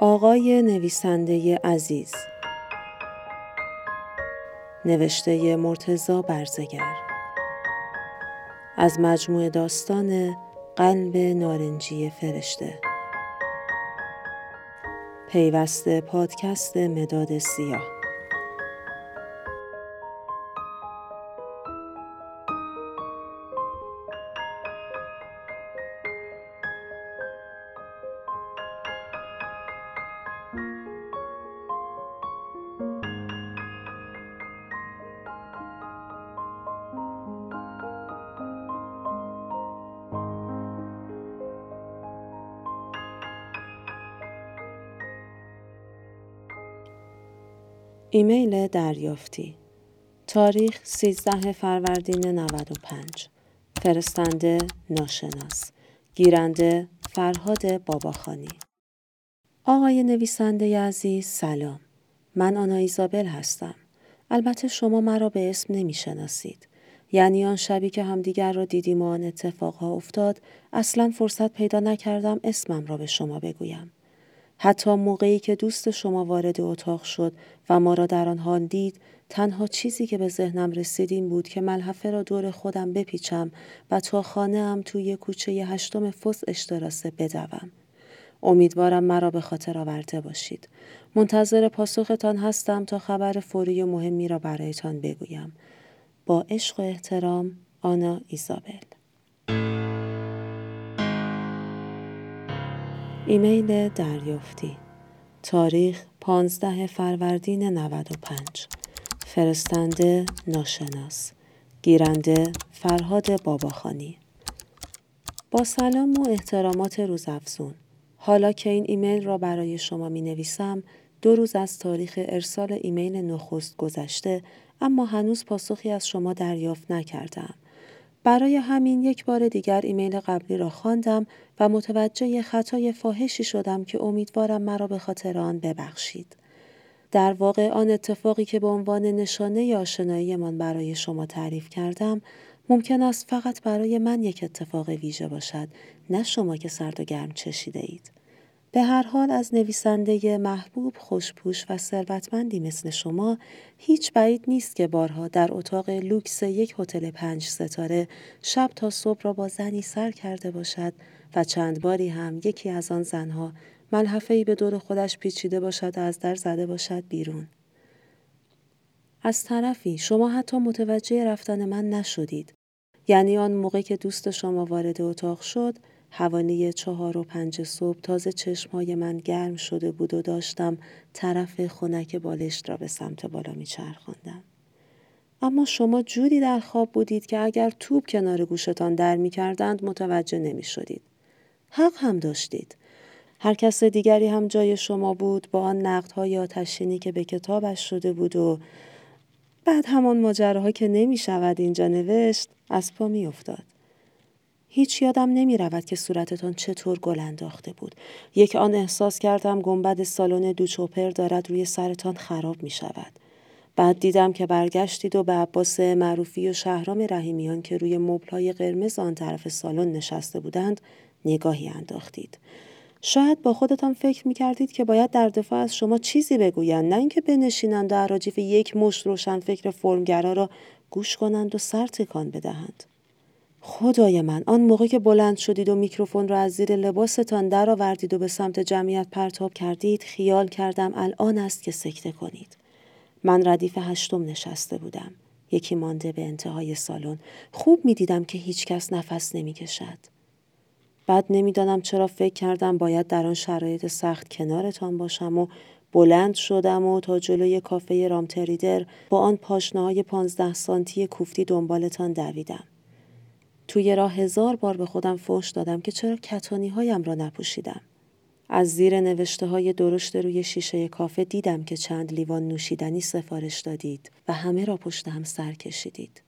آقای نویسنده عزیز. نوشته مرتزا برزگر. از مجموع داستان قلب نارنجی فرشته. پیوسته پادکست مداد سیاه. ایمیل دریافتی. تاریخ 13 فروردین 95 فرستنده ناشناس. گیرنده فرهاد باباخانی. آقای نویسنده عزیز سلام. من آنا ایزابل هستم. البته شما مرا به اسم نمی شناسید یعنی آن شبی که همدیگر را دیدیم و آن اتفاقها افتاد اصلا فرصت پیدا نکردم اسمم را به شما بگویم. حتی موقعی که دوست شما وارد اتاق شد و ما را در آن حال دید تنها چیزی که به ذهنم رسید این بود که ملحفه را دور خودم بپیچم و تا خانه ام توی کوچه هشتم فس اشتراسه بدوم. امیدوارم مرا به خاطر آورده باشید. منتظر پاسختان هستم تا خبر فوری مهمی را برایتان بگویم. با عشق و احترام آنا ایزابل ایمیل دریافتی. تاریخ 15 فروردین 95 فرستنده ناشناس. گیرنده فرهاد باباخانی. با سلام و احترامات روزافزون. حالا که این ایمیل را برای شما می نویسم دو روز از تاریخ ارسال ایمیل نخست گذشته اما هنوز پاسخی از شما دریافت نکردم. برای همین یک بار دیگر ایمیل قبلی را خواندم و متوجه خطای فاحشی شدم که امیدوارم مرا به خاطر آن ببخشید. در واقع آن اتفاقی که به عنوان نشانه آشناییمان برای شما تعریف کردم ممکن است فقط برای من یک اتفاق ویژه باشد نه شما که سرد و گرم چشیده اید. به هر حال از نویسنده محبوب خوشپوش و ثروتمندی مثل شما هیچ بعید نیست که بارها در اتاق لوکس یک هتل پنج ستاره شب تا صبح را با زنی سر کرده باشد و چند باری هم یکی از آن زنها ملحفه به دور خودش پیچیده باشد و از در زده باشد بیرون. از طرفی شما حتی متوجه رفتن من نشدید. یعنی آن موقع که دوست شما وارد اتاق شد حوالی چهار و پنج صبح تازه چشمهای من گرم شده بود و داشتم طرف خونک بالشت را به سمت بالا میچرخاندم. اما شما جوری در خواب بودید که اگر توپ کنار گوشتان در می کردند متوجه نمی شدید. حق هم داشتید. هر کس دیگری هم جای شما بود با آن نقدهای آتشینی که به کتابش شده بود و بعد همان ماجراها که نمی شود اینجا نوشت از پا می افتاد. هیچ یادم نمی رود که صورتتان چطور گل انداخته بود. یک آن احساس کردم گنبد سالن دوچوپر دارد روی سرتان خراب می شود. بعد دیدم که برگشتید و به عباس معروفی و شهرام رحیمیان که روی مبلهای قرمز آن طرف سالن نشسته بودند نگاهی انداختید. شاید با خودتان فکر می کردید که باید در دفاع از شما چیزی بگویند نه اینکه بنشینند و عراجیف یک مشت روشن فکر فرمگرا را گوش کنند و سر تکان بدهند. خدای من آن موقع که بلند شدید و میکروفون را از زیر لباستان درآوردید و به سمت جمعیت پرتاب کردید خیال کردم الان است که سکته کنید. من ردیف هشتم نشسته بودم. یکی مانده به انتهای سالن. خوب می‌دیدم که هیچ کس نفس نمی‌کشد. بعد نمی‌دانم چرا فکر کردم باید در آن شرایط سخت کنارتان باشم و بلند شدم و تا جلوی کافه رامتریدر با آن پاشنه های پانزده سانتی کوفتی دنبالتان دویدم. توی راه هزار بار به خودم فوش دادم که چرا کتانی هایم را نپوشیدم. از زیر نوشته های درشت روی شیشه کافه دیدم که چند لیوان نوشیدنی سفارش دادید و همه را پشت هم سر کشیدید.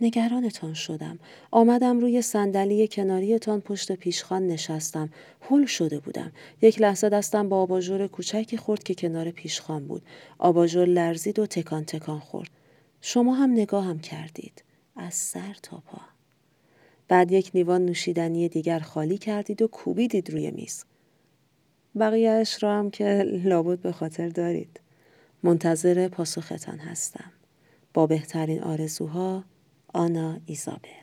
نگرانتان شدم. آمدم روی صندلی کناریتان پشت پیشخان نشستم. هل شده بودم. یک لحظه دستم با آباژور کوچکی خورد که کنار پیشخان بود. آباژور لرزید و تکان تکان خورد. شما هم نگاهم کردید. از سر تا پا. بعد یک لیوان نوشیدنی دیگر خالی کردید و کوبیدید روی میز. بقیهش را هم که لابد به خاطر دارید. منتظر پاسختان هستم. با بهترین آرزوها آنا ایزابل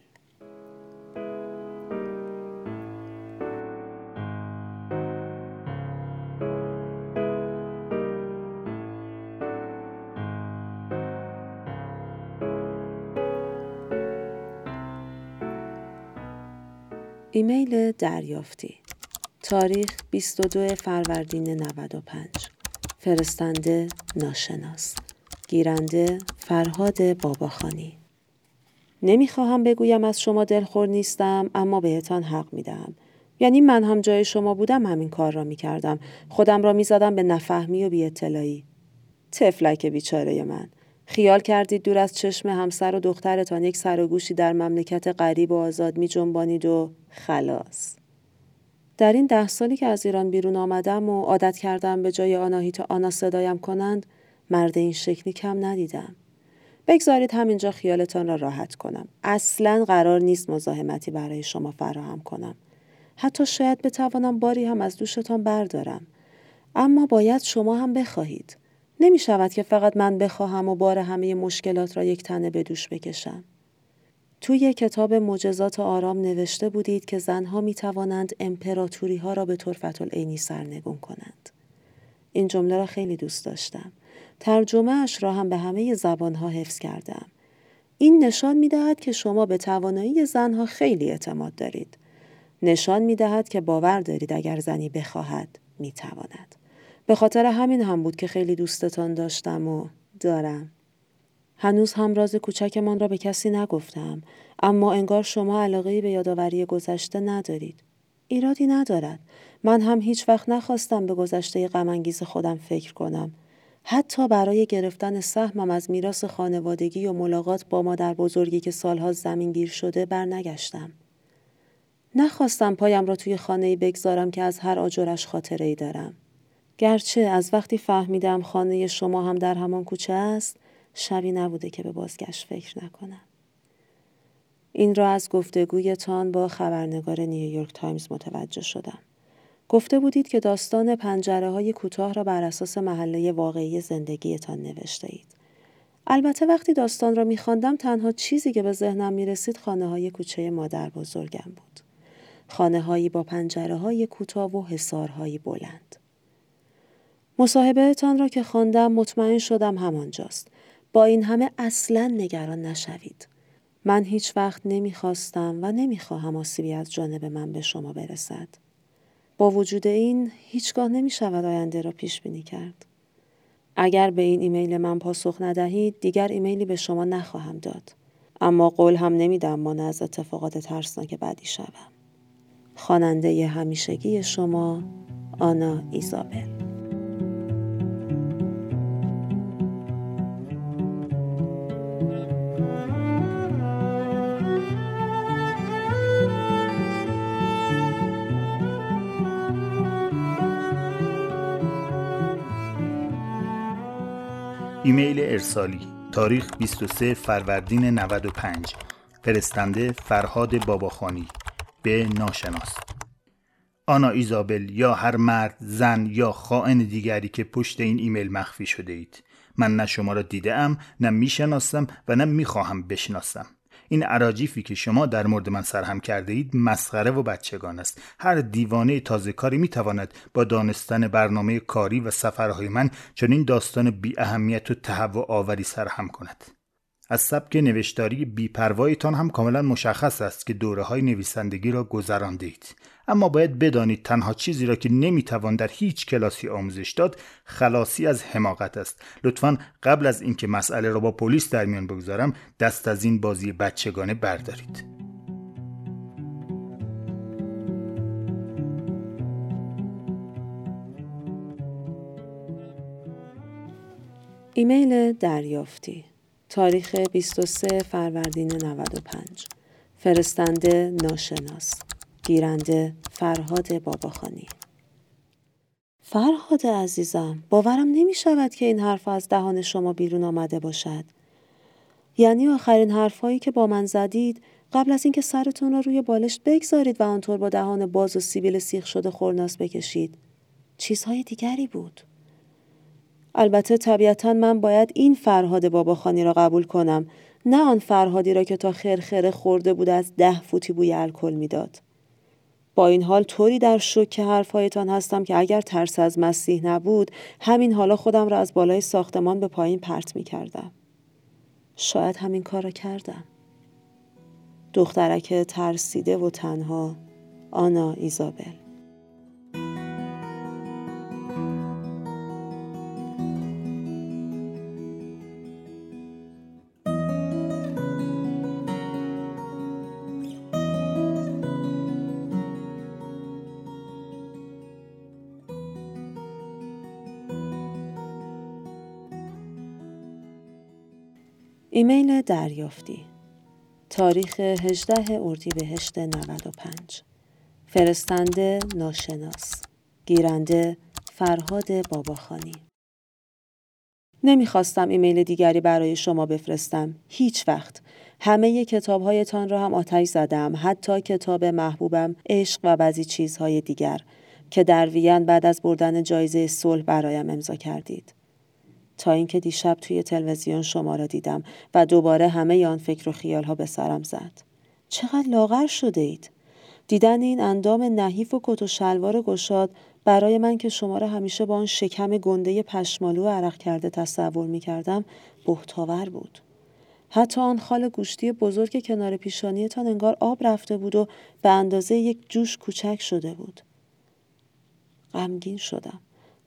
ایمیل دریافتی. تاریخ 22 فروردین 95 فرستنده ناشناس. گیرنده فرهاد باباخانی. نمی‌خواهم بگویم از شما دلخور نیستم اما بهتان حق می‌دهم یعنی من هم جای شما بودم همین کار را می‌کردم. خودم را می‌زدم به نفهمی و بی اطلاعی تفلک بیچاره من. خیال کردید دور از چشم همسر و دخترتان یک سر و گوشی در مملکت غریب و آزاد می جنبانید و خلاص. در این ده سالی که از ایران بیرون آمدم و عادت کردم به جای آناهی تا آنا صدایم کنند مرد این شکلی کم ندیدم. بگذارید همینجا خیالتان را راحت کنم. اصلا قرار نیست مزاحمتی برای شما فراهم کنم. حتی شاید بتوانم باری هم از دوشتان بردارم. اما باید شما هم بخواهید. نمی شود که فقط من بخواهم و بار همه مشکلات را یک تنه به دوش بکشم. توی کتاب مجزات آرام نوشته بودید که زنها می توانند امپراتوری ها را به طرفت العینی سرنگون کنند. این جمله را خیلی دوست داشتم. ترجمه اش را هم به همه زبان ها حفظ کردم. این نشان می دهد که شما به توانایی زنها خیلی اعتماد دارید. نشان می دهد که باور دارید اگر زنی بخواهد می تواند. به خاطر همین هم بود که خیلی دوستتان داشتم و دارم. هنوز هم راز کوچکمان را به کسی نگفتم اما انگار شما علاقه به یادآوری گذشته ندارید. ایرادی ندارد. من هم هیچ وقت نخواستم به گذشته غمانگیز خودم فکر کنم. حتی برای گرفتن سهمم از میراث خانوادگی و ملاقات با مادر بزرگی که سالها زمین گیر شده برنگشتم. نخواستم پایم را توی خانه بگذارم که از هر آجرش خاطره ای دارم. گرچه از وقتی فهمیدم خانه شما هم در همان کوچه است شبی نبوده که به بازگشت فکر نکنم. این را از گفتگویتان با خبرنگار نیویورک تایمز متوجه شدم. گفته بودید که داستان پنجره های کوتاه را بر اساس محله واقعی زندگیتان نوشته اید. البته وقتی داستان را میخواندم تنها چیزی که به ذهنم می‌رسید خانه های کوچه مادر بزرگم بود. خانه هایی با پنجره های کوتاه و حسارهایی بلند. مصاحبهتان را که خواندم مطمئن شدم همانجاست. با این همه اصلا نگران نشوید. من هیچ وقت نمی‌خواستم و نمی‌خواهم آسیبی از جانب من به شما برسد. با وجود این هیچگاه نمی شود آینده را پیش بینی کرد. اگر به این ایمیل من پاسخ ندهید دیگر ایمیلی به شما نخواهم داد. اما قول هم نمیدم مانع از اتفاقات ترسناک بعدی شوم. خواننده همیشگی شما آنا ایزابل ایمیل ارسالی تاریخ 23 فروردین 95 فرستنده فرهاد باباخانی. به ناشناس. آنا ایزابل یا هر مرد زن یا خائن دیگری که پشت این ایمیل مخفی شده اید. من نه شما را دیده ام نه می‌شناسم و نه می‌خواهم بشناسم. این عراجیفی که شما در مورد من سرهم کرده اید مسخره و بچگان است. هر دیوانه تازه کاری می‌تواند با دانستن برنامه کاری و سفرهای من چنین داستان بی اهمیت و تهوع آوری سرهم کند. از سبک نوشتاری بیپروایتان هم کاملا مشخص است که دوره های نویسندگی را گذرانده اید اما باید بدانید تنها چیزی را که نمی‌توان در هیچ کلاسی آموزش داد خلاصی از حماقت است. لطفا قبل از اینکه مسئله را با پلیس در میان بگذارم دست از این بازی بچگانه بردارید. ایمیل دریافتی تاریخ 23 فروردین 95 فرستنده ناشناس. گیرنده فرهاد باباخانی. فرهاد عزیزم باورم نمی شود که این حرف از دهان شما بیرون آمده باشد. یعنی آخرین حرفهایی که با من زدید قبل از اینکه سرتون را روی بالشت بگذارید و آنطور با دهان باز و سیبیل سیخ شده خورناس بکشید. چیزهای دیگری بود. البته طبیعتا من باید این فرهاد باباخانی را قبول کنم نه آن فرهادی را که تا خرخره خورده بود از ده فوتی بوی الکل می‌داد. با این حال طوری در شوک حرفهایتان هستم که اگر ترس از مسیح نبود همین حالا خودم را از بالای ساختمان به پایین پرت می کردم. شاید همین کار را کردم. دخترک ترسیده و تنها آنا ایزابل ایمیل دریافتی. تاریخ 18 اردیبهشت 95 فرستنده ناشناس. گیرنده فرهاد باباخانی. نمی‌خواستم ایمیل دیگری برای شما بفرستم. هیچ وقت. همه کتابهایتان را هم آتش زدم. حتی کتاب محبوبم عشق و بعضی چیزهای دیگر که در وین بعد از بردن جایزه صلح برایم امضا کردید. تا اینکه دیشب توی تلویزیون شما را دیدم و دوباره همه آن فکر و خیال ها به سرم زد. چقدر لاغر شده اید؟ دیدن این اندام نحیف و کت و شلوار گشاد برای من که شما را همیشه با آن شکم گنده پشمالو عرق کرده تصور می کردم بهتاور بود. حتی آن خال گوشتی بزرگ کنار پیشانیتان انگار آب رفته بود و به اندازه یک جوش کوچک شده بود. غمگین شدم.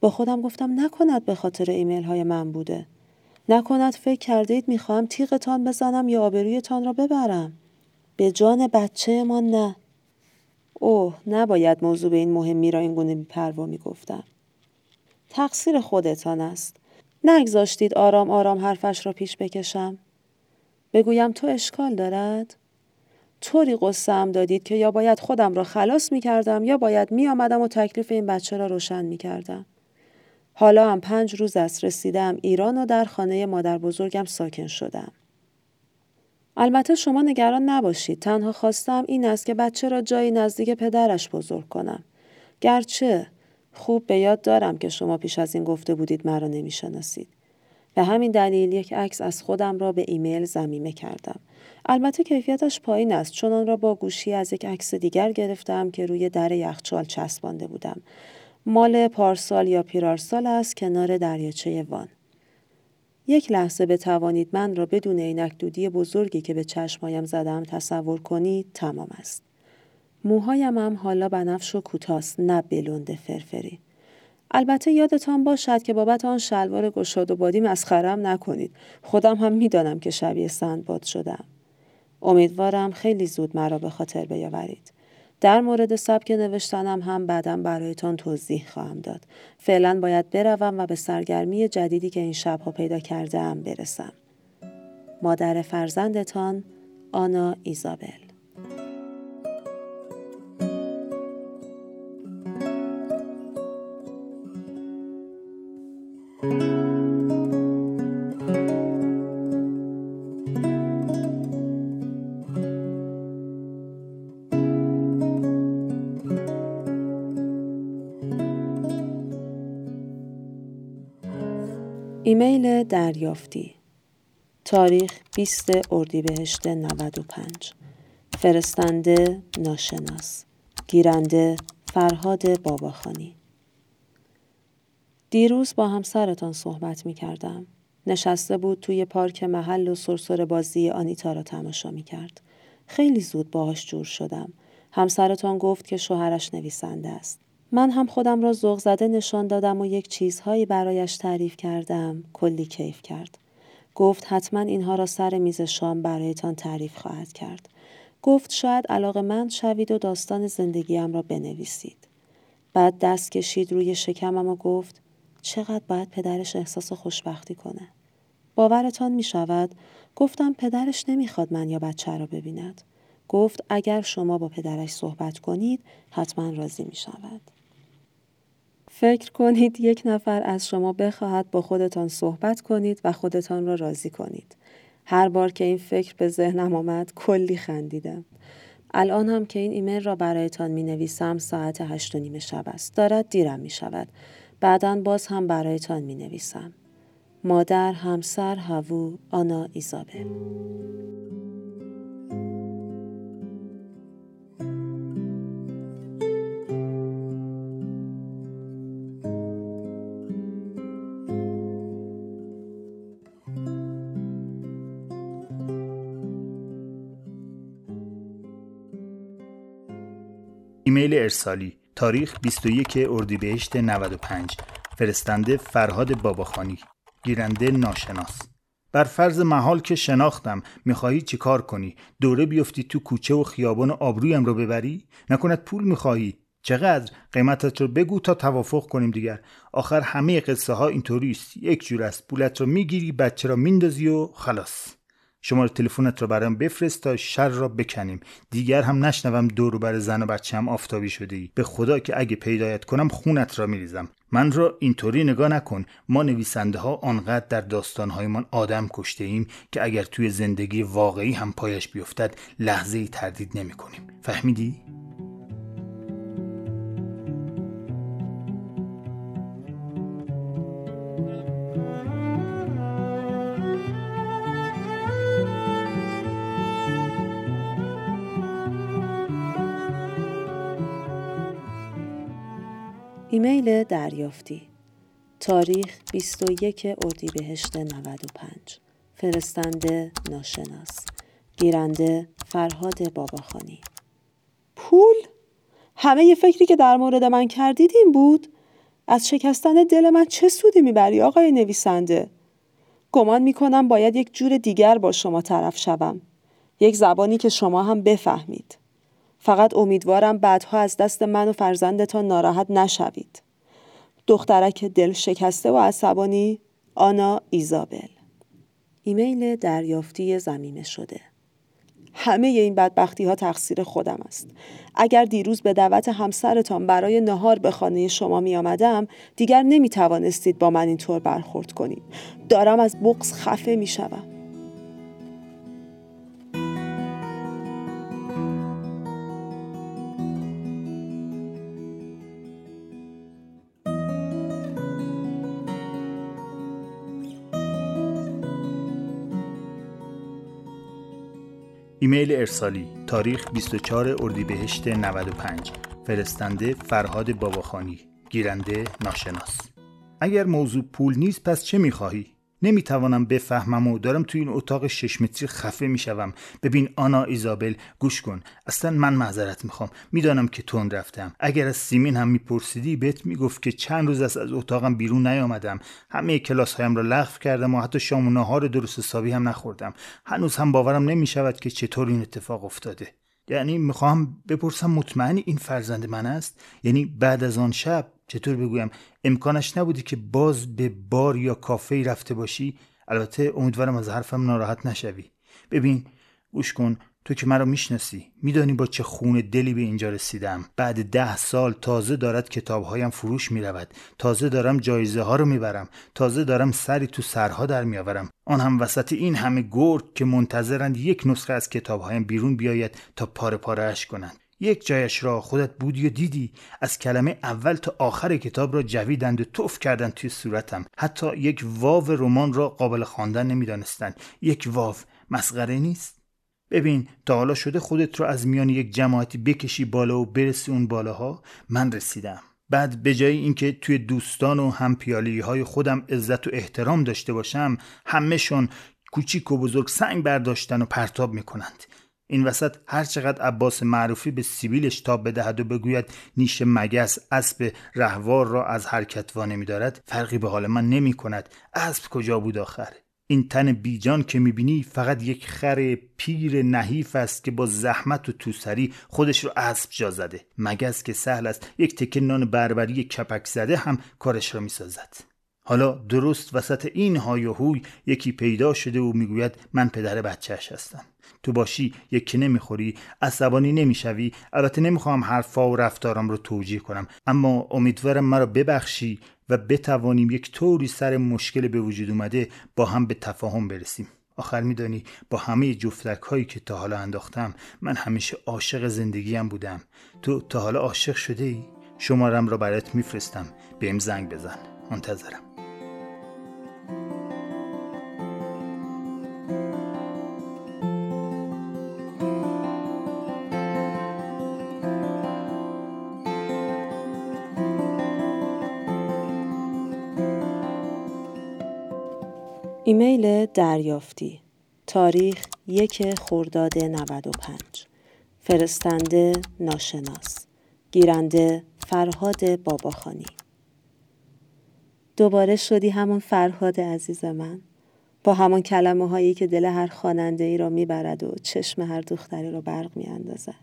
با خودم گفتم نکند به خاطر ایمیل های من بوده. نکند فکر کردید می‌خواهم تیغتان بزنم یا آبرویتان را ببرم. به جان بچه ما نه. اوه نباید موضوع به این مهمی را این گونه بیپروا می‌گفتم. تقصیر خودتان است. نگذاشتید آرام آرام حرفش را پیش بکشم. بگویم تو اشکال دارد؟ طوری قصه دادید که یا باید خودم را خلاص می کردم یا باید می آمدم و تکلیف این بچه را روشن می کردم. حالا هم پنج روز است رسیدم ایران و در خانه مادر بزرگم ساکن شدم. البته شما نگران نباشید. تنها خواستم این است که بچه را جایی نزدیک پدرش بزرگ کنم. گرچه خوب به یاد دارم که شما پیش از این گفته بودید مرا نمی‌شناسید. به همین دلیل یک عکس از خودم را به ایمیل زمیمه کردم. البته کیفیتش پایین است چون آن را با گوشی از یک عکس دیگر گرفتم که روی در یخچال چسبانده بودم. مال پارسال یا پیرارسال است کنار دریاچه وان. یک لحظه بتوانید من را بدون اینک دودی بزرگی که به چشمهایم زدم تصور کنید تمام است. موهایم هم حالا بنفش و کوتاست نه بلند فرفری. البته یادتان باشد که بابت آن شلوار گشاد و بادی مسخرم نکنید. خودم هم می‌دانم که شبیه سندباد شدم. امیدوارم خیلی زود مرا به خاطر بیاورید. در مورد سبک نوشتنم هم بعدا برایتان توضیح خواهم داد. فعلا باید بروم و به سرگرمی جدیدی که این شبها پیدا کرده ام برسم. مادر فرزندتان آنا ایزابل ایمیل دریافتی تاریخ 20 اردیبهشت 95 فرستنده ناشناس گیرنده فرهاد باباخانی دیروز با همسرتان صحبت می کردم. نشسته بود توی پارک محل و سرسر بازی آنیتا را تماشا می کرد. خیلی زود باهاش جور شدم. همسرتان گفت که شوهرش نویسنده است. من هم خودم را ذوق زده نشان دادم و یک چیزهایی برایش تعریف کردم. کلی کیف کرد. گفت حتما اینها را سر میز شام برایتان تعریف خواهد کرد. گفت شاید علاقه من شوید و داستان زندگیم را بنویسید. بعد دست کشید روی شکمم و گفت چقدر باید پدرش احساس خوشبختی کنه. باورتان می شود گفتم پدرش نمی‌خواد من یا بچه را ببیند. گفت اگر شما با پدرش صحبت کنید حتما راضی می شود. فکر کنید یک نفر از شما بخواهد با خودتان صحبت کنید و خودتان را راضی کنید. هر بار که این فکر به ذهنم آمد کلی خندیدم. الان هم که این ایمیل را برایتان می نویسم ساعت هشت و نیم شب است. دارد دیرم می شود. بعدا باز هم برایتان می نویسم. مادر، همسر، هوو، آنا، ایزابل. ایمیل ارسالی تاریخ 21 اردیبهشت 95 فرستنده فرهاد باباخانی گیرنده ناشناس. بر فرض محال که شناختم می‌خواهی چی کار کنی؟ دوره بیفتی تو کوچه و خیابان و آبرویم رو ببری؟ نکند پول می‌خواهی؟ چقدر؟ قیمتت رو بگو تا توافق کنیم دیگر. آخر همه قصه ها اینطوری است یک جور است. پولت رو می‌گیری بچه را میندازی و خلاص. شماره تلفنت رو برایم بفرست تا شر را بکنیم. دیگر هم نشنوم دور بر زن و بچه هم آفتابی شده ای. به خدا که اگه پیدایت کنم خونت را میریزم. من را اینطوری نگاه نکن. ما نویسنده ها آنقدر در داستانهایمان آدم کشته ایم که اگر توی زندگی واقعی هم پایش بیفتد لحظه ای تردید نمی کنیم فهمیدی؟ ایمیل دریافتی تاریخ 21 اردیبهشت 95 فرستنده ناشناس گیرنده فرهاد باباخانی پول؟ همه فکری که در مورد من کردید این بود؟ از شکستن دل من چه سودی می‌بری آقای نویسنده؟ گمان می‌کنم باید یک جور دیگر با شما طرف شوم. یک زبانی که شما هم بفهمید. فقط امیدوارم بعدها از دست من و فرزندتان ناراحت نشوید. دخترک دل شکسته و عصبانی آنا ایزابل ایمیل دریافتی زمینه شده همه این بدبختی ها تقصیر خودم است. اگر دیروز به دعوت همسرتان برای نهار به خانه شما می آمدم دیگر نمی توانستید با من اینطور برخورد کنید. دارم از بغز خفه می شوم. ایمیل ارسالی تاریخ 24 اردیبهشت 95 فرستنده فرهاد باباخانی. گیرنده ناشناس. اگر موضوع پول نیست پس چه می‌خواهی؟ نمی‌توانم بفهمم و دارم توی این اتاق شش متری خفه می‌شوم. ببین آنا ایزابل گوش کن. اصلا من معذرت می‌خوام. می‌دانم که تون رفتم. اگر از سیمین هم میپرسیدی بهت می‌گفت که چند روز است از اتاقم بیرون نیامدم. همه کلاس هایم را لغو کردم و حتی شام و نهار درست حسابی هم نخوردم. هنوز هم باورم نمی‌شود که چطور این اتفاق افتاده. یعنی می‌خوام بپرسم مطمئنی این فرزند من است؟ یعنی بعد از آن شب چطور بگویم؟ امکانش نبودی که باز به بار یا کافه رفته باشی. البته امیدوارم از حرفم ناراحت نشوی. ببین گوش کن تو که مرا می‌شناسی میدانی با چه خون دلی به اینجا رسیدم. بعد ده سال تازه دارد کتابهایم فروش می‌رود. تازه دارم جایزه ها رو می‌برم. تازه دارم سری تو سرها در میآورم. آن هم وسط این همه گرد که منتظرند یک نسخه از کتابهایم بیرون بیاید تا پاره پاره اش کنند. یک جایش را خودت بودی و دیدی. از کلمه اول تا آخر کتاب را جویدند و توف کردند توی صورتم. حتی یک واو رمان را قابل خواندن نمی‌دانستند. یک واو مسخره نیست. ببین تا حالا شده خودت رو از میان یک جماعتی بکشی بالا و برسی اون بالاها. من رسیدم. بعد به جای اینکه توی دوستان و همپیالی های خودم عزت و احترام داشته باشم همهشون کوچیک و بزرگ سنگ برداشتن و پرتاب می‌کنند. این وسط هر چقدر عباس معروفی به سیبیلش تاب بدهد و بگوید نیش مگس اسب رهوار را از حرکت وانه میدارد فرقی به حال من نمی کند اسب کجا بود آخر؟ این تن بیجان که می‌بینی فقط یک خر پیر نحیف است که با زحمت و توسری خودش رو اسب جا زده. مگس که سهل است یک تکه نان بربری کپک زده هم کارش را می‌سازد. حالا درست وسط این های و هوی یکی پیدا شده و می‌گوید من پدر بچهش هستم. تو باشی یکی نمی‌خوری عصبانی نمی‌شوی. البته نمی‌خوام حرفا و رفتارم رو توجیه کنم. اما امیدوارم مرا ببخشی و بتوانیم یک طوری سر مشکل به وجود اومده با هم به تفاهم برسیم. آخر میدانی با همه جفتک هایی که تا حالا انداختم من همیشه عاشق زندگیم بودم. تو تا حالا عاشق شده ای؟ شمارم را برات میفرستم. بهم زنگ بزن. منتظرم. ایمیل دریافتی. تاریخ یک خرداد 95 فرستنده ناشناس. گیرنده فرهاد باباخانی. دوباره شدی همون فرهاد عزیز من با همان کلمه هایی که دل هر خواننده ای را می‌برد و چشم هر دختری را برق میاندازد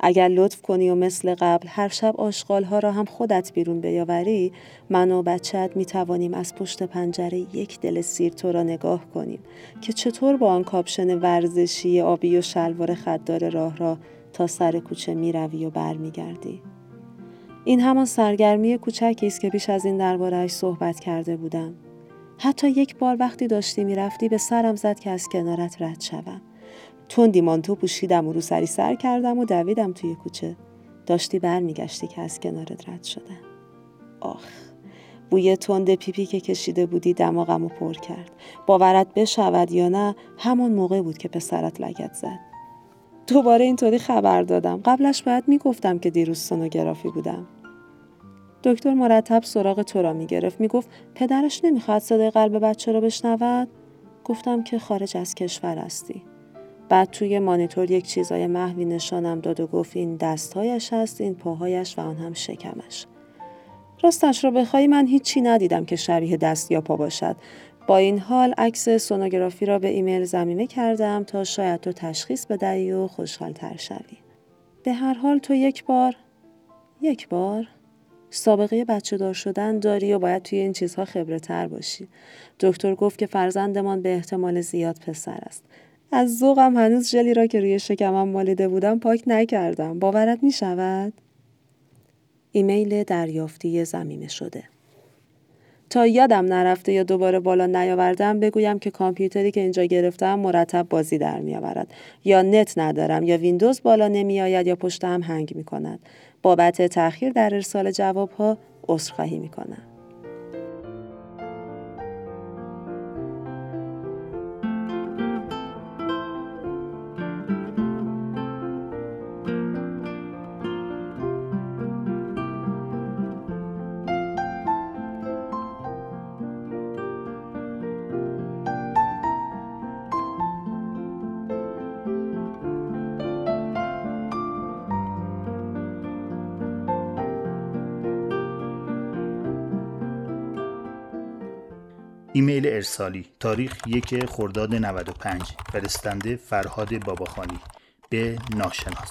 اگر لطف کنی و مثل قبل هر شب آشغال ها را هم خودت بیرون بیاوری من و بچت می توانیم از پشت پنجره یک دل سیر تو را نگاه کنیم که چطور با آن کاپشن ورزشی آبی و شلوار خددار راه را تا سر کوچه می روی و برمیگردی. این همان سرگرمی کوچکی است که پیش از این دربارهش صحبت کرده بودم. حتی یک بار وقتی داشتی می‌رفتی به سرم زد که از کنارت رد شوم. تندی مانتو پوشیدم و رو سری سر کردم و دویدم توی کوچه داشتی برمیگشتی که از کنارت رد شدم آخ بوی تند پیپی که کشیده بودی دماغم رو پر کرد باورت بشود یا نه همون موقع بود که پسرت لگت زد دوباره اینطوری خبر دادم. قبلش باید می‌گفتم که دیروز سونوگرافی بودم. دکتر مرتب سراغ تو را می‌گرفت. می‌گفت پدرش نمی‌خواد صدای قلب بچه را بشنود؟ گفتم که خارج از کشور هستی. بعد توی مانیتور یک چیزای محوی نشانم داد و گفت این دستهایش هست این پاهایش و آن هم شکمش. راستش رو بخوای من هیچی ندیدم که شبیه دست یا پا باشد. با این حال عکس سونوگرافی را به ایمیل زمینه کردم تا شاید تو تشخیص بدهی و خوشحالتر شوی به هر حال تو یک بار یک بار سابقه بچه دار شدن داری و باید توی این چیزها خبره تر باشی. دکتر گفت که فرزندمان به احتمال زیاد پسر است. از ذوقم هنوز ژلی را که روی شکمم مالیده بودم پاک نکردم باورت می شود؟ ایمیل دریافتی زمینه شده تا یادم نرفته یا دوباره بالا نیاوردم بگویم که کامپیوتری که اینجا گرفتم مرتب بازی در میآورد. یا نت ندارم یا ویندوز بالا نمی آید یا پشتم هنگ می کند بابت تأخیر در ارسال جوابها عذرخواهی می کنم ایمیل ارسالی تاریخ یک خرداد 95 فرستنده فرهاد باباخانی به ناشناس.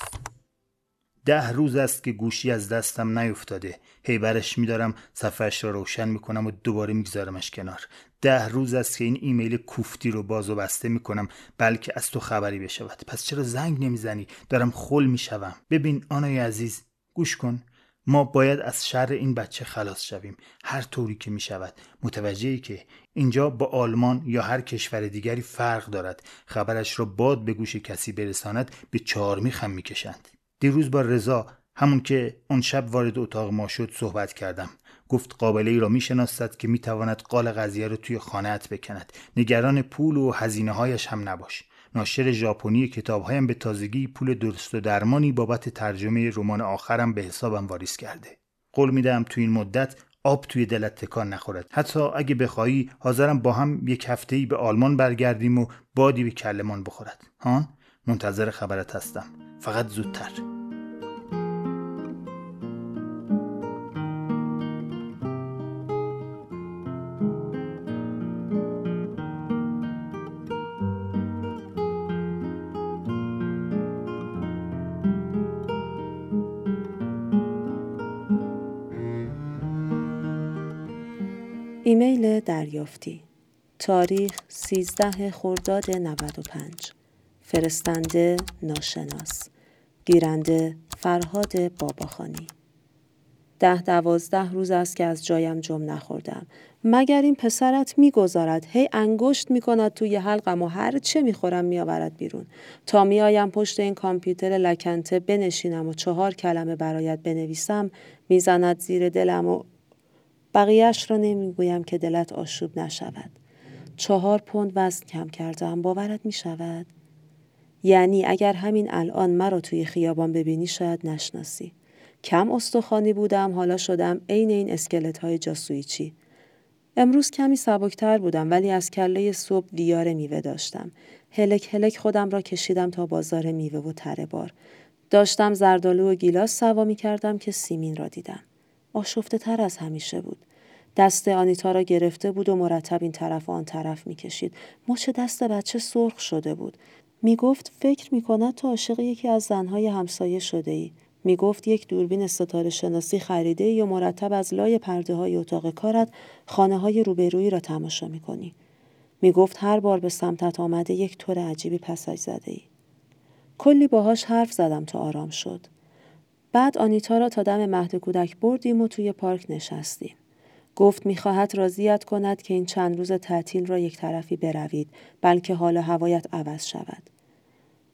ده روز است که گوشی از دستم نیفتاده. هی برش میدارم صفحش را روشن می‌کنم و دوباره میگذارمش کنار. ده روز است که این ایمیل کوفتی رو باز و بسته می‌کنم بلکه از تو خبری بشود. پس چرا زنگ نمی‌زنی؟ دارم خل می‌شوم. ببین آنای عزیز گوش کن. ما باید از شر این بچه خلاص شویم هر طوری که می شود متوجهی که اینجا با آلمان یا هر کشور دیگری فرق دارد. خبرش را باد به گوش کسی برساند به چهار خم می‌کشند. دیروز با رضا همون که اون شب وارد اتاق ما شد صحبت کردم. گفت قابله ای را می‌شناسد که می‌تواند قال قضیه را توی خانهت بکند. نگران پول و هزینه هایش هم نباش. ناشر ژاپنی کتابهایم به تازگی پول درست و درمانی بابت ترجمه رمان آخرم به حسابم واریز کرده. قول میدم تو این مدت آب توی دلت تکان نخورد. حتی اگه بخوایی حاضرم با هم یک هفته به آلمان برگردیم و بادی به کلمان بخورد. هان منتظر خبرت هستم. فقط زودتر. دریافتی تاریخ 13 خرداد 95 فرستنده ناشناس. گیرنده فرهاد باباخانی. ده دوازده روز است که از جایم جم نخوردم. مگر این پسرت می‌گذارد؟ هی انگشت می‌کند توی حلقم و هر چه می‌خورم میآورد بیرون. تا میآیم پشت این کامپیوتر لکنته بنشینم و چهار کلمه برایت بنویسم می‌زند زیر دلم و بقیهش را نمی‌گویم که دلت آشوب نشود. چهار پوند وزن کم کردم باورت می شود؟ یعنی اگر همین الان مرا توی خیابان ببینی شاید نشناسی. کم استخوانی بودم حالا شدم عین این اسکلت های جاسویچی. امروز کمی سبکتر بودم ولی از کله صبح ویار میوه داشتم. هلک هلک خودم را کشیدم تا بازار میوه و تره بار. داشتم زردالو و گیلاس سوا می کردم که سیمین را دیدم. آشفته تر از همیشه بود. دست آنیتا را گرفته بود و مرتب این طرف و آن طرف می‌کشید مچ دست بچه سرخ شده بود می گفت فکر می کند تو عاشق یکی از زنهای همسایه شده ای. می گفت یک دوربین ستاره شناسی خریده یا مرتب از لای پرده های اتاق کارت خانه های روبرویی را تماشا می کنی. می گفت هر بار به سمتت آمده یک طور عجیبی پسش زده ای. کلی باهاش حرف زدم تا آرام شد. بعد آنیتا را تا دم مهد کودک بردیم و توی پارک نشستیم. گفت می‌خواهد راضیت کند که این چند روز تعطیل را یک طرفی بروید بلکه حال هوایت عوض شود.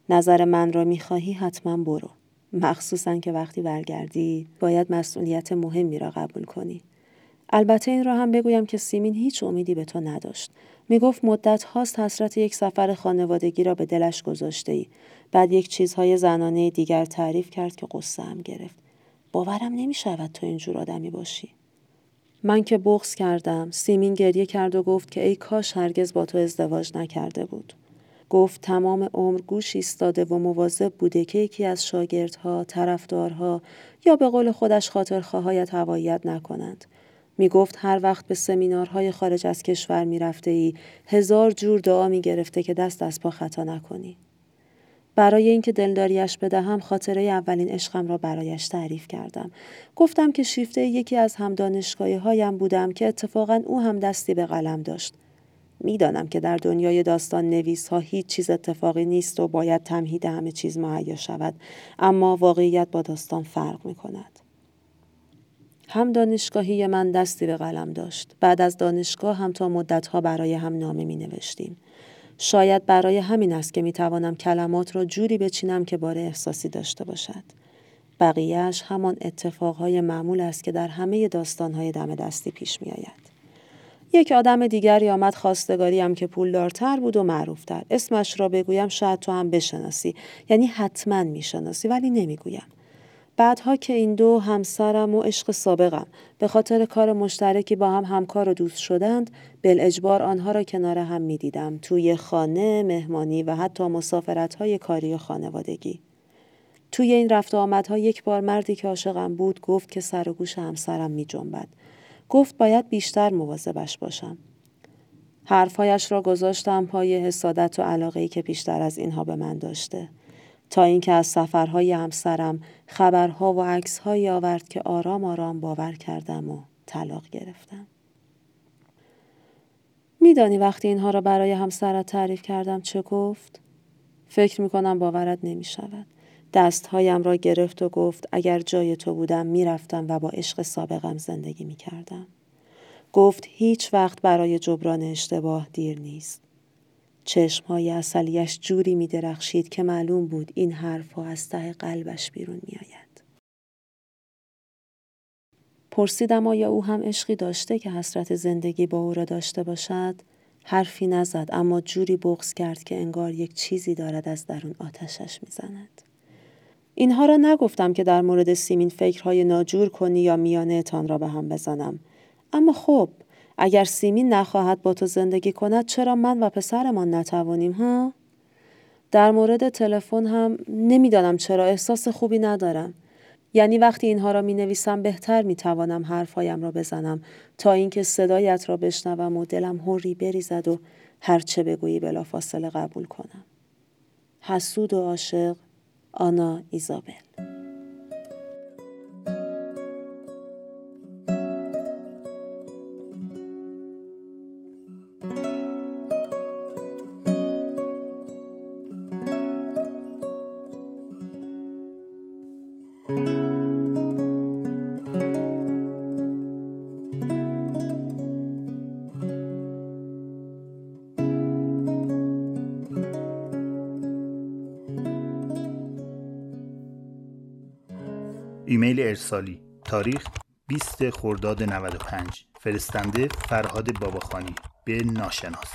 نظر من را می‌خواهی حتما برو. مخصوصا که وقتی برگردی باید مسئولیت مهمی را قبول کنی. البته این را هم بگویم که سیمین هیچ امیدی به تو نداشت. می گفت مدت هاست حسرت یک سفر خانوادگی را به دلش گذاشته ای. بعد یک چیزهای زنانه دیگر تعریف کرد که قصه هم گرفت. باورم نمی شود تو اینجور آدمی باشی. من که بغز کردم سیمین گریه کرد و گفت که ای کاش هرگز با تو ازدواج نکرده بود. گفت تمام عمر گوش ایستاده و مواظب بوده که یکی از شاگردها، طرفدارها یا به قول خودش خاطرخواهایت هوایت نکنند. می گفت هر وقت به سمینارهای خارج از کشور می رفته ای هزار جور دعا می گرفته که دست از پا خطا نکنی. برای اینکه دلداریش بدهم خاطره اولین عشقم را برایش تعریف کردم. گفتم که شیفته یکی از هم هایم بودم که اتفاقا او هم دستی به قلم داشت. می‌دانم که در دنیای داستان نویس ها هیچ چیز اتفاقی نیست و باید تمهید همه چیز مهیا شود اما واقعیت با داستان فرق می کند. هم دانشگاهی من دستی به قلم داشت. بعد از دانشگاه هم تا مدتها برای هم نامه می نوشتیم. شاید برای همین است که می توانم کلمات را جوری بچینم که بار احساسی داشته باشد. بقیهش همان اتفاقهای معمول است که در همه داستانهای دم دستی پیش می آید. یک آدم دیگری آمد خواستگاریم که پولدارتر بود و معروفتر. اسمش را بگویم شاید تو هم بشناسی. یعنی حتما می‌شناسی ولی نمی‌گویم. بعدها که این دو همسرم و عشق سابقم به خاطر کار مشترکی با هم همکار و دوست شدند بل اجبار آنها را کنار هم می دیدم توی خانه، مهمانی و حتی مسافرت های کاری و خانوادگی. توی این رفت آمدها یک بار مردی که عاشقم بود گفت که سر و گوش همسرم می جنبد. گفت باید بیشتر مواظبش باشم. حرفهایش را گذاشتم پای حسادت و علاقه ای که بیشتر از اینها به من داشته. تا اینکه از سفرهای همسرم خبرها و عکسهایی آورد که آرام آرام باور کردم و طلاق گرفتم. میدانی وقتی اینها را برای همسرت تعریف کردم چه گفت؟ فکر می‌کنم باورت نمی شود. دستهایم را گرفت و گفت اگر جای تو بودم می‌رفتم و با عشق سابقم زندگی می کردم. گفت هیچ وقت برای جبران اشتباه دیر نیست. چشمهای اصلیش جوری می درخشید که معلوم بود این حرفها از ته قلبش بیرون می آید. پرسیدم آیا او هم عشقی داشته که حسرت زندگی با او را داشته باشد؟ حرفی نزد اما جوری بغز کرد که انگار یک چیزی دارد از درون آتشش می‌زند. اینها را نگفتم که در مورد سیمین فکرهای ناجور کنی یا میانه تان را به هم بزنم. اما خب اگر سیمین نخواهد با تو زندگی کند چرا من و پسرمان نتوانیم ها؟ در مورد تلفن هم نمی‌دانم چرا احساس خوبی ندارم. یعنی وقتی اینها را می نویسم بهتر می توانم حرفهایم را بزنم تا اینکه صدایت را بشنوم و دلم هوری بریزد و هرچه بگویی بلافاصله قبول کنم. حسود و عاشق آنا ایزابل ایمیل ارسالی تاریخ 20 خرداد 95 فرستنده فرهاد باباخانی به ناشناس.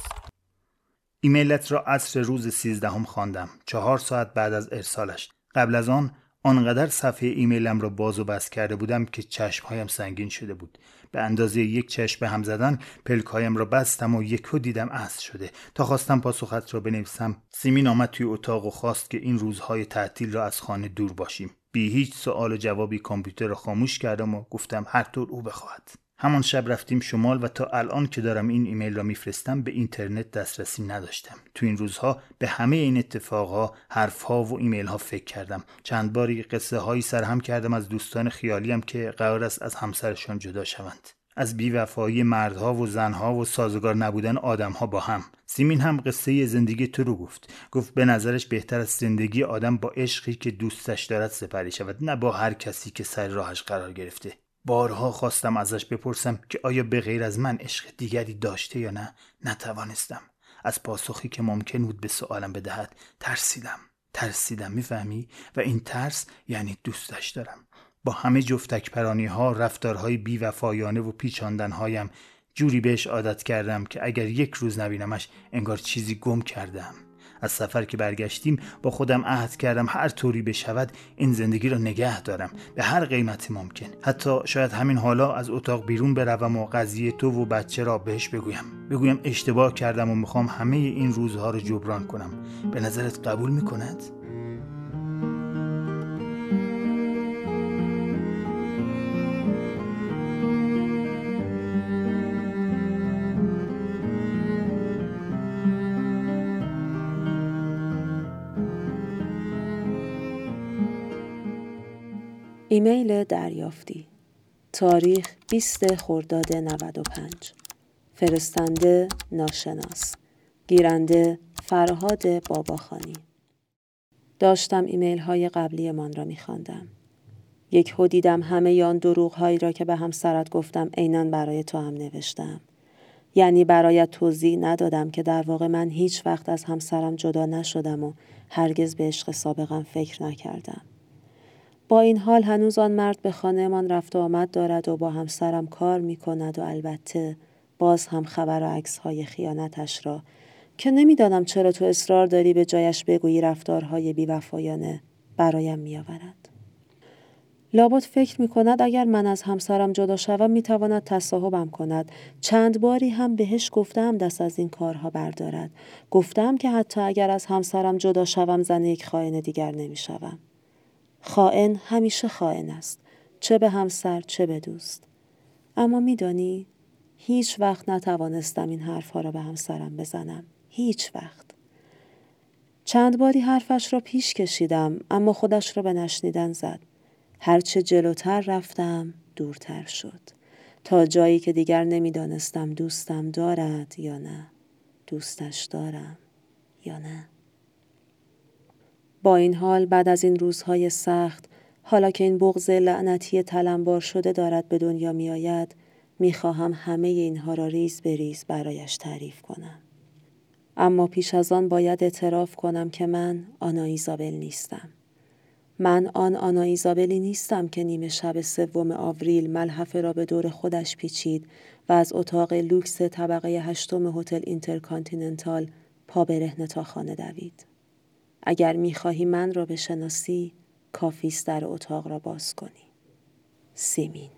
ایمیلت را عصر روز سیزدهم خواندم چهار ساعت بعد از ارسالش. قبل از آن آنقدر صفحه ایمیلم را باز و بست کرده بودم که چشمهایم سنگین شده بود. به اندازه یک چشم به هم زدن پلکایم را بستم و یکهو دیدم عصر شده. تا خواستم پاسخت را بنویسم سیمین آمد توی اتاق و خواست که این روزهای تعطیل را از خانه دور باشیم. بی هیچ سوال و جوابی کامپیوتر را خاموش کردم و گفتم هر طور او بخواهد. همان شب رفتیم شمال و تا الان که دارم این ایمیل را میفرستم به اینترنت دسترسی نداشتم. تو این روزها به همه این اتفاقها حرفها و ایمیل ها فکر کردم. چند باری قصه هایی سرهم کردم از دوستان خیالیم که قرار است از همسرشان جدا شوند. از بیوفایی مردها و زنها و سازگار نبودن آدمها با هم. سیمین هم قصه زندگی تو رو گفت. گفت به نظرش بهتر از زندگی آدم با عشقی که دوستش دارد سپری شود نه با هر کسی که سر راهش قرار گرفته. بارها خواستم ازش بپرسم که آیا به غیر از من عشق دیگری داشته یا نه نتوانستم. از پاسخی که ممکن بود به سوالم بدهد ترسیدم. ترسیدم می‌فهمی؟ و این ترس یعنی دوستش دارم. با همه جفتک پرانی ها رفتارهای بیوفایانه و پیچاندن هایم جوری بهش عادت کردم که اگر یک روز نبینمش انگار چیزی گم کردم از سفر که برگشتیم با خودم عهد کردم هر طوری بشود این زندگی را نگه دارم. به هر قیمتی ممکن. حتی شاید همین حالا از اتاق بیرون بروم و قضیه تو و بچه را بهش بگویم. بگویم اشتباه کردم و می‌خوام همه این روزها رو جبران کنم. به نظرت قبول می‌کند؟ ایمیل دریافتی تاریخ 20 خرداد 95 فرستنده ناشناس گیرنده فرهاد باباخانی داشتم ایمیل های قبلی من را میخواندم. یک هو دیدم همه آن دروغ هایی را که به همسرت گفتم عینا برای تو هم نوشتم. یعنی برایت توضیح ندادم که در واقع من هیچ وقت از همسرم جدا نشدم و هرگز به عشق سابقم فکر نکردم. با این حال هنوز آن مرد به خانهمان رفت و آمد دارد و با همسرم کار می کند و البته باز هم خبر و عکس های خیانتش را. که نمی‌دانم چرا تو اصرار داری به جایش بگویی رفتارهای بیوفایانه برایم میآورد. لابد فکر می کند اگر من از همسرم جدا شوم می تواند تصاحبم کند. چند باری هم بهش گفتم دست از این کارها بردارد. گفتم که حتی اگر از همسرم جدا شوم زن یک خائن دیگر نمی شوم. خائن همیشه خائن است چه به همسر چه به دوست. اما میدانی هیچ وقت نتوانستم این حرفها را به همسرم بزنم هیچ وقت. چند باری حرفش را پیش کشیدم اما خودش را به نشنیدن زد. هرچه جلوتر رفتم دورتر شد. تا جایی که دیگر نمی‌دانستم دوستم دارد یا نه. دوستش دارم یا نه. با این حال بعد از این روزهای سخت حالا که این بغض لعنتی تلمبار شده دارد به دنیا می آید می خواهم همه اینها را ریز به ریز برایش تعریف کنم. اما پیش از آن باید اعتراف کنم که من آنا ایزابل نیستم. من آن آنا ایزابلی نیستم که نیمه شب سوم آوریل ملحفه را به دور خودش پیچید و از اتاق لوکس طبقه هشتم هتل اینترکانتیننتال پا برهنه تا خانه دوید. اگر می‌خواهی من را بشناسی کافیست در اتاق را باز کنی. سیمین.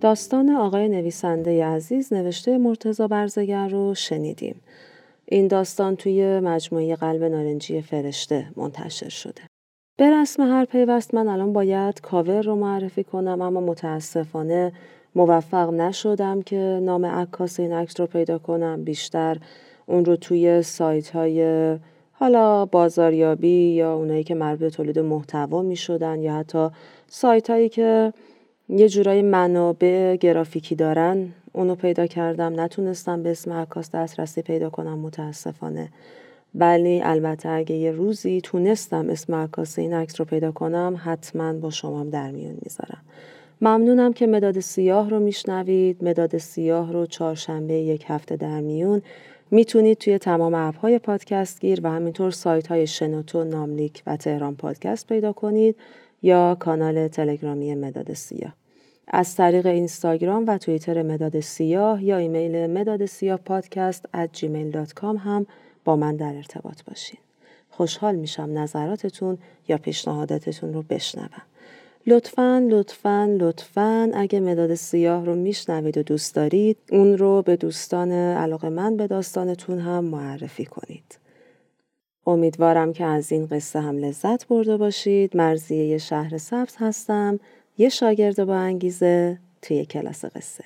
داستان آقای نویسنده عزیز نوشته مرتزا برزگر رو شنیدیم. این داستان توی مجموعه قلب نارنجی فرشته منتشر شده. به رسم هر پیوست من الان باید کاور رو معرفی کنم اما متاسفانه موفق نشدم که نام عکاس این عکس رو پیدا کنم بیشتر اون رو توی سایت های حالا بازاریابی یا اونایی که مربوط تولید محتوا می شدن یا حتی سایت هایی که یه جورای منابع گرافیکی دارن. اونو پیدا کردم. نتونستم به اسم عکاس دسترسی پیدا کنم متاسفانه. ولی البته اگه یه روزی تونستم اسم عکاس این عکس رو پیدا کنم حتما با شمام در میون می‌ذارم. ممنونم که مداد سیاه رو میشنوید. مداد سیاه رو چهارشنبه یک هفته در میون می‌تونید توی تمام اپهای پادکست گیر و همینطور سایت های شنوتو، ناملیک و تهران پادکست پیدا کنید یا کانال تلگرامی مداد سیاه. از طریق اینستاگرام و توییتر مداد سیاه یا ایمیل مداد سیاه پادکست at gmail.com هم با من در ارتباط باشین. خوشحال میشم نظراتتون یا پیشنهاداتتون رو بشنوم. لطفا لطفا لطفا اگه مداد سیاه رو میشنوید و دوست دارید اون رو به دوستان علاقه من به داستانتون هم معرفی کنید. امیدوارم که از این قصه هم لذت برده باشید. مرزیه شهر سبز هستم. یه شاگرد با انگیزه توی کلاس قصه.